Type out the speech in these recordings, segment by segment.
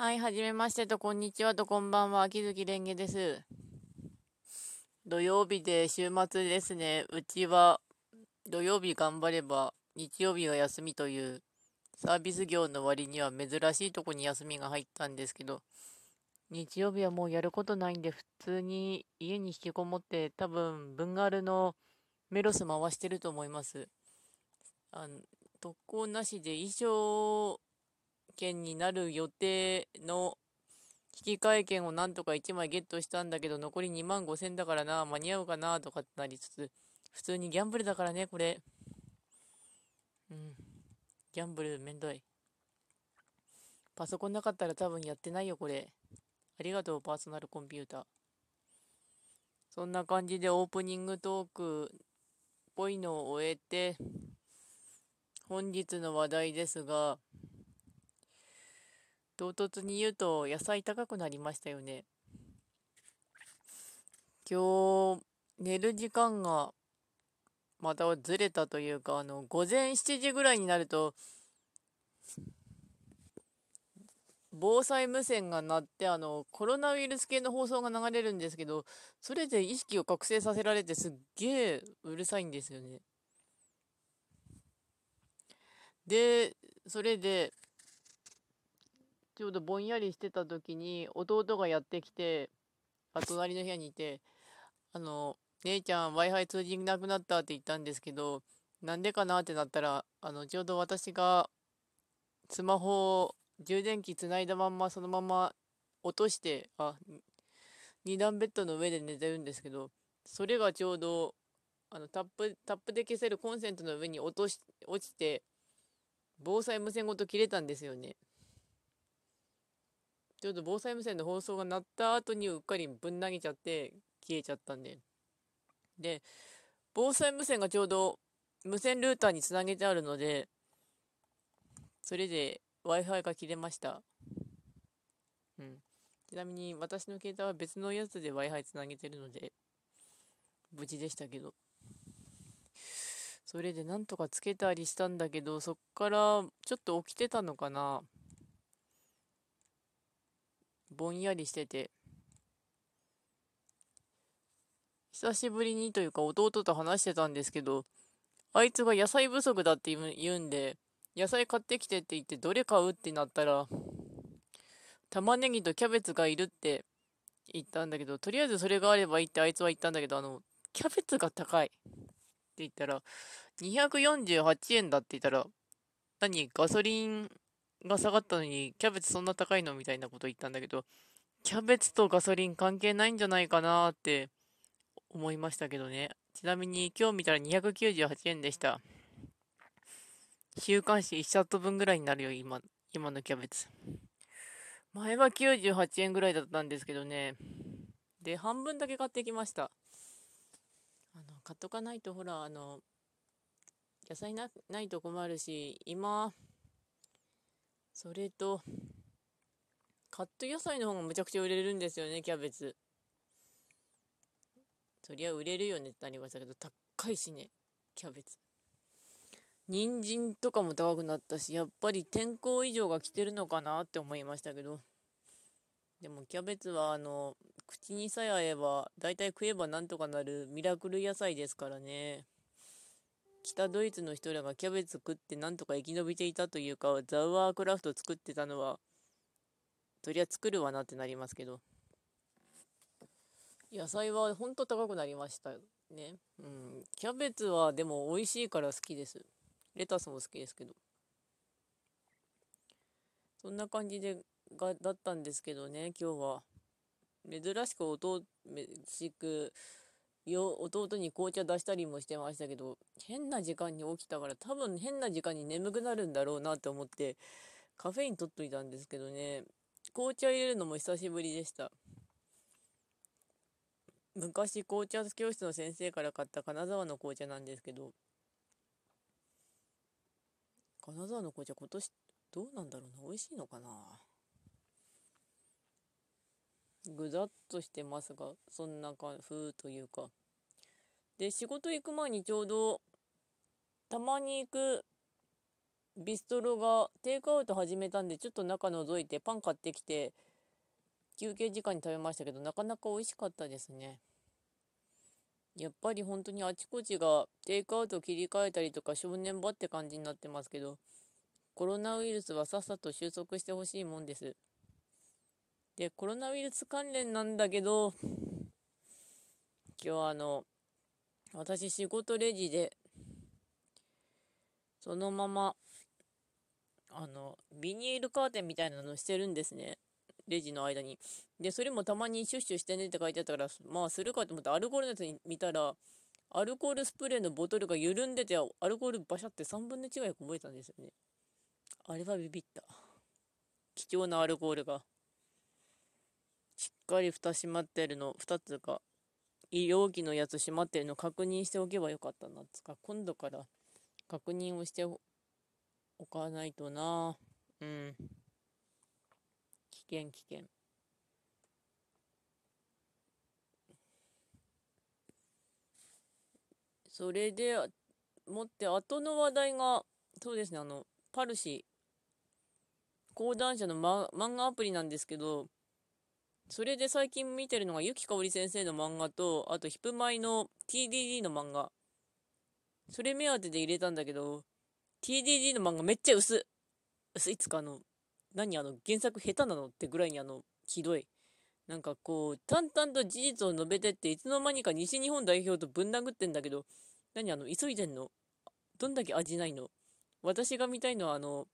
はい、はじめましてと、こんにちはと、こんばんは、秋月蓮華です。土曜日で週末ですね。うちは土曜日頑張れば日曜日は休みというサービス業の割には珍しいとこに休みが入ったんですけど、日曜日はもうやることないんで、普通に家に引きこもって多分、文ガールのメロス回してると思います。あの特攻なしで衣装券になる予定の引き換え券をなんとか1枚ゲットしたんだけど、残り2万5千だからな、間に合うかなとかってなりつつ、普通にギャンブルだからね、これ。うん。ギャンブルめんどい。パソコンなかったら多分やってないよ、これ。ありがとう、パーソナルコンピューター。そんな感じでオープニングトークっぽいのを終えて、本日の話題ですが、唐突に言うと野菜高くなりましたよね。今日寝る時間がまたずれたというか、あの、午前7時ぐらいになると、防災無線が鳴って、あの、コロナウイルス系の放送が流れるんですけど、それで意識を覚醒させられてすっげえうるさいんですよね。で、それで、ちょうどぼんやりしてた時に弟がやってきて、あ隣の部屋にいて、あの、姉ちゃん Wi-Fi 通じなくなったって言ったんですけど、なんでかなってなったら、あの、ちょうど私がスマホを充電器つないだまんまそのまま落として、あ、二段ベッドの上で寝てるんですけど、それがちょうど、あの、タップ、タップで消せるコンセントの上に落とし、落ちて、防災無線ごと切れたんですよね。ちょうど防災無線の放送が鳴った後にうっかりぶん投げちゃって消えちゃったんで。で、防災無線がちょうど無線ルーターにつなげてあるので、それで Wi-Fi が切れました。うん。ちなみに私の携帯は別のやつで Wi-Fi つなげてるので、無事でしたけど。それでなんとかつけたりしたんだけど、そっからちょっと起きてたのかな。ぼんやりしてて、久しぶりにというか弟と話してたんですけど、あいつが野菜不足だって言うんで、野菜買ってきてって言ってどれ買うってなったら、玉ねぎとキャベツがいるって言ったんだけど、とりあえずそれがあればいいってあいつは言ったんだけど、あの、キャベツが高いって言ったら、248円だって言ったら、何ガソリンが下がったのに、キャベツそんな高いのみたいなこと言ったんだけど、キャベツとガソリン関係ないんじゃないかなって思いましたけどね。ちなみに今日見たら298円でした。週刊誌1シャット分ぐらいになるよ、今、今のキャベツ。前は98円ぐらいだったんですけどね。で、半分だけ買ってきました。あの、買っとかないと、ほら、あの、野菜なないと困るし、今、それと、カット野菜の方がむちゃくちゃ売れるんですよね、キャベツ。そりゃ売れるよねってなりましたけど、高いしね、キャベツ。人参とかも高くなったし、やっぱり天候以上が来てるのかなって思いましたけど。でもキャベツはあの、口にさえ合えば、だいたい食えばなんとかなるミラクル野菜ですからね。北ドイツの人らがキャベツ食ってなんとか生き延びていたというか、ザウアークラフト作ってたのは、そりゃ作るわなってなりますけど。野菜はほんと高くなりましたね。うん。キャベツはでも美味しいから好きです。レタスも好きですけど。そんな感じで、が、だったんですけどね、今日は。珍しく音、しく、よ弟に紅茶出したりもしてましたけど変な時間に起きたから多分変な時間に眠くなるんだろうなと思ってカフェイン取っといたんですけどね。紅茶入れるのも久しぶりでした。昔紅茶教室の先生から買った金沢の紅茶なんですけど金沢の紅茶今年どうなんだろうな。美味しいのかな。ぐざっとしてますが、そんな風というか。で、仕事行く前にちょうど、たまに行くビストロがテイクアウト始めたんで、ちょっと中覗いてパン買ってきて、休憩時間に食べましたけど、なかなか美味しかったですね。やっぱり本当にあちこちがテイクアウト切り替えたりとか正念場って感じになってますけど、コロナウイルスはさっさと収束してほしいもんです。で、コロナウイルス関連なんだけど、今日あの、私仕事レジで、そのまま、あの、ビニールカーテンみたいなのしてるんですね。レジの間に。で、それもたまにシュッシュしてねって書いてあったから、まあするかと思ってアルコールのやつに見たら、アルコールスプレーのボトルが緩んでて、アルコールバシャって3分の1ぐらいこぼれたんですよね。あれはビビった。貴重なアルコールが。しっかり蓋閉まってるの、2つか、容器のやつ閉まってるの確認しておけばよかったなつか、今度から確認をしておかないとな。うん。危険危険それでもって後の話題がそうですねあのパルシ講談社の、ま、漫画アプリなんですけどそれで最近見てるのがゆきかおり先生の漫画とあとヒプマイの TDD の漫画。それ目当てで入れたんだけど TDD の漫画めっちゃ薄。薄いつかあの何あの原作下手なのってぐらいにあのひどい。なんかこう淡々と事実を述べてっていつの間にか西日本代表とぶん殴ってんだけど何あの急いでんの？どんだけ味ないの？私が見たいのはあの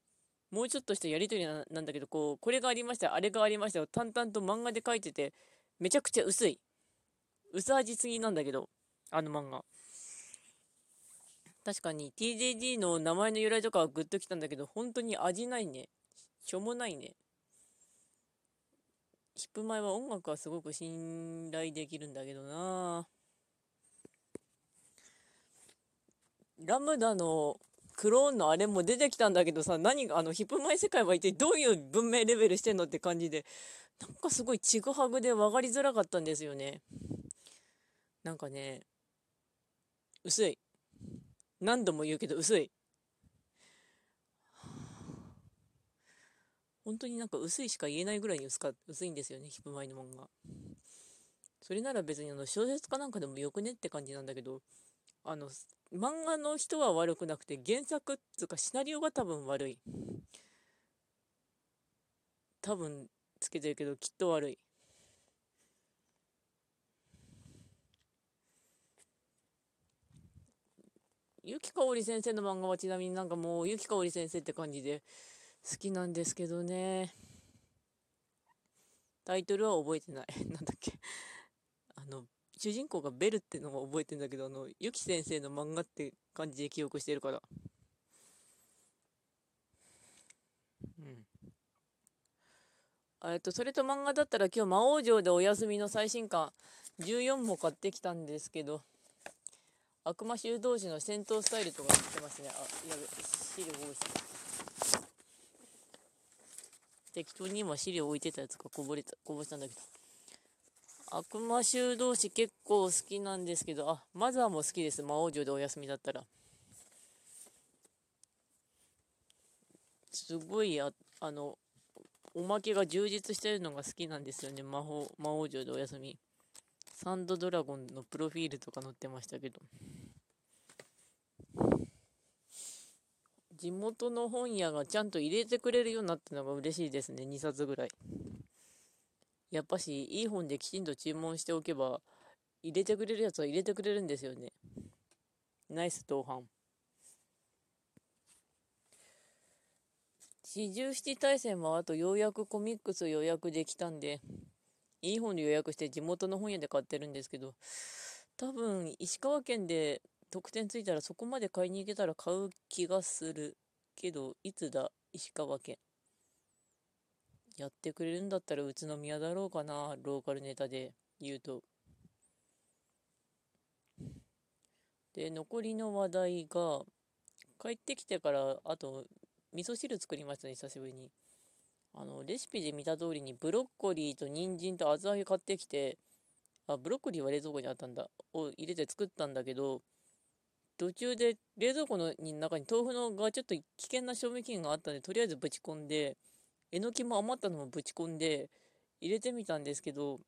もうちょっとしたやりとりなんだけどこうこれがありましたあれがありましたよ淡々と漫画で書いててめちゃくちゃ薄い。薄味すぎなんだけどあの漫画。確かに TJD の名前の由来とかはグッときたんだけど本当に味ないね。しょもないね。ヒップマイは音楽はすごく信頼できるんだけどな。ラムダのクローンのあれも出てきたんだけどさ、何が、あの、ヒップマイ世界は一体どういう文明レベルしてんのって感じで、なんかすごいちぐはぐで分かりづらかったんですよね。なんかね、薄い。何度も言うけど薄い。本当になんか薄いしか言えないぐらいに薄か薄いんですよね、ヒップマイの漫画。それなら別にあの小説家なんかでもよくねって感じなんだけど、あの、漫画の人は悪くなくて、原作っていうかシナリオが多分悪い。多分つけてるけど、きっと悪い。ゆきかおり先生の漫画はちなみになんかもうゆきかおり先生って感じで、好きなんですけどね。タイトルは覚えてない。なんだっけ。主人公がベルってのも覚えてんだけど、あの、ユキ先生の漫画って感じで記憶してるから。うん。えっと、それと漫画だったら今日魔王城でお休みの最新刊14も買ってきたんですけど、悪魔修道士の戦闘スタイルとか言ってますね。あ、やべ、資料多いし。適当に今資料置いてたやつがこぼれた、こぼしたんだけど。悪魔修道士結構好きなんですけど、あ、マザーも好きです。魔王城でお休みだったら。すごいあ、あの、おまけが充実してるのが好きなんですよね。魔法、魔王城でお休み。サンドドラゴンのプロフィールとか載ってましたけど。地元の本屋がちゃんと入れてくれるようになったのが嬉しいですね、2冊ぐらい。やっぱし、いい本できちんと注文しておけば、入れてくれるやつは入れてくれるんですよね。ナイス同伴。四十七大戦はあとようやくコミックス予約できたんで、いい本で予約して地元の本屋で買ってるんですけど、多分石川県で特典ついたらそこまで買いに行けたら買う気がするけどいつだ？石川県やってくれるんだったら宇都宮だろうかなローカルネタで言うと。で残りの話題が帰ってきてからあと味噌汁作りましたね久しぶりに。あのレシピで見た通りにブロッコリーと人参と厚揚げ買ってきてあブロッコリーは冷蔵庫にあったんだを入れて作ったんだけど途中で冷蔵庫の中に豆腐のがちょっと危険な賞味期限があったんで、とりあえずぶち込んで、えのきも余ったのもぶち込んで、入れてみたんですけど、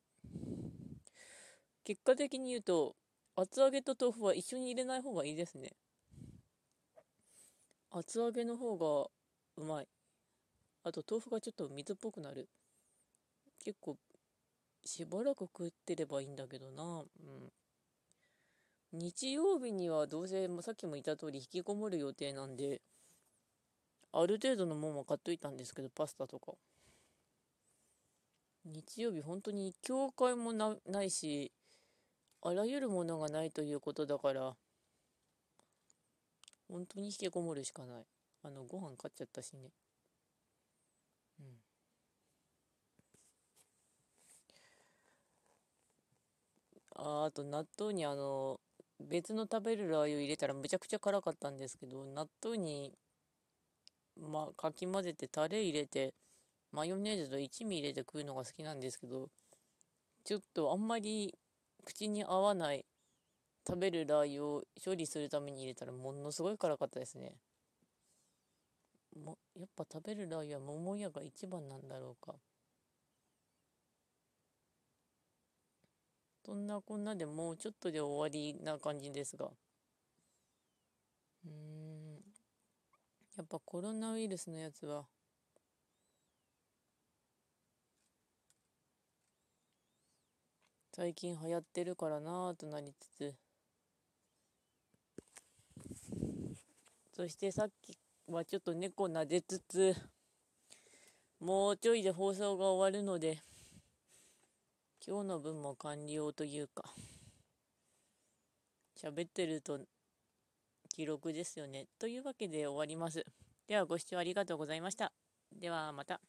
結果的に言うと、厚揚げと豆腐は一緒に入れない方がいいですね。厚揚げの方がうまい。あと豆腐がちょっと水っぽくなる。結構、しばらく食ってればいいんだけどな。うん。日曜日にはどうせ、さっきも言った通り引きこもる予定なんで、ある程度のもんは買っといたんですけど、パスタとか。日曜日本当に教会もないし、あらゆるものがないということだから、本当に引きこもるしかない。あの、ご飯買っちゃったしね。うん。ああと納豆にあの、別の食べるラー油入れたらむちゃくちゃ辛かったんですけど、納豆に、まあかき混ぜてタレ入れて、マヨネーズと一味入れて食うのが好きなんですけど、ちょっとあんまり口に合わない食べるラー油を処理するために入れたらものすごい辛かったですね。もやっぱ食べるラー油は桃屋が一番なんだろうか。そんなこんなでもうちょっとで終わりな感じですが。うん。やっぱコロナウイルスのやつは、最近流行ってるからなぁとなりつつ。そしてさっきはちょっと猫撫でつつもうちょいで放送が終わるので今日の分も完了というか喋ってると記録ですよね。というわけで終わります。ではご視聴ありがとうございました。ではまた。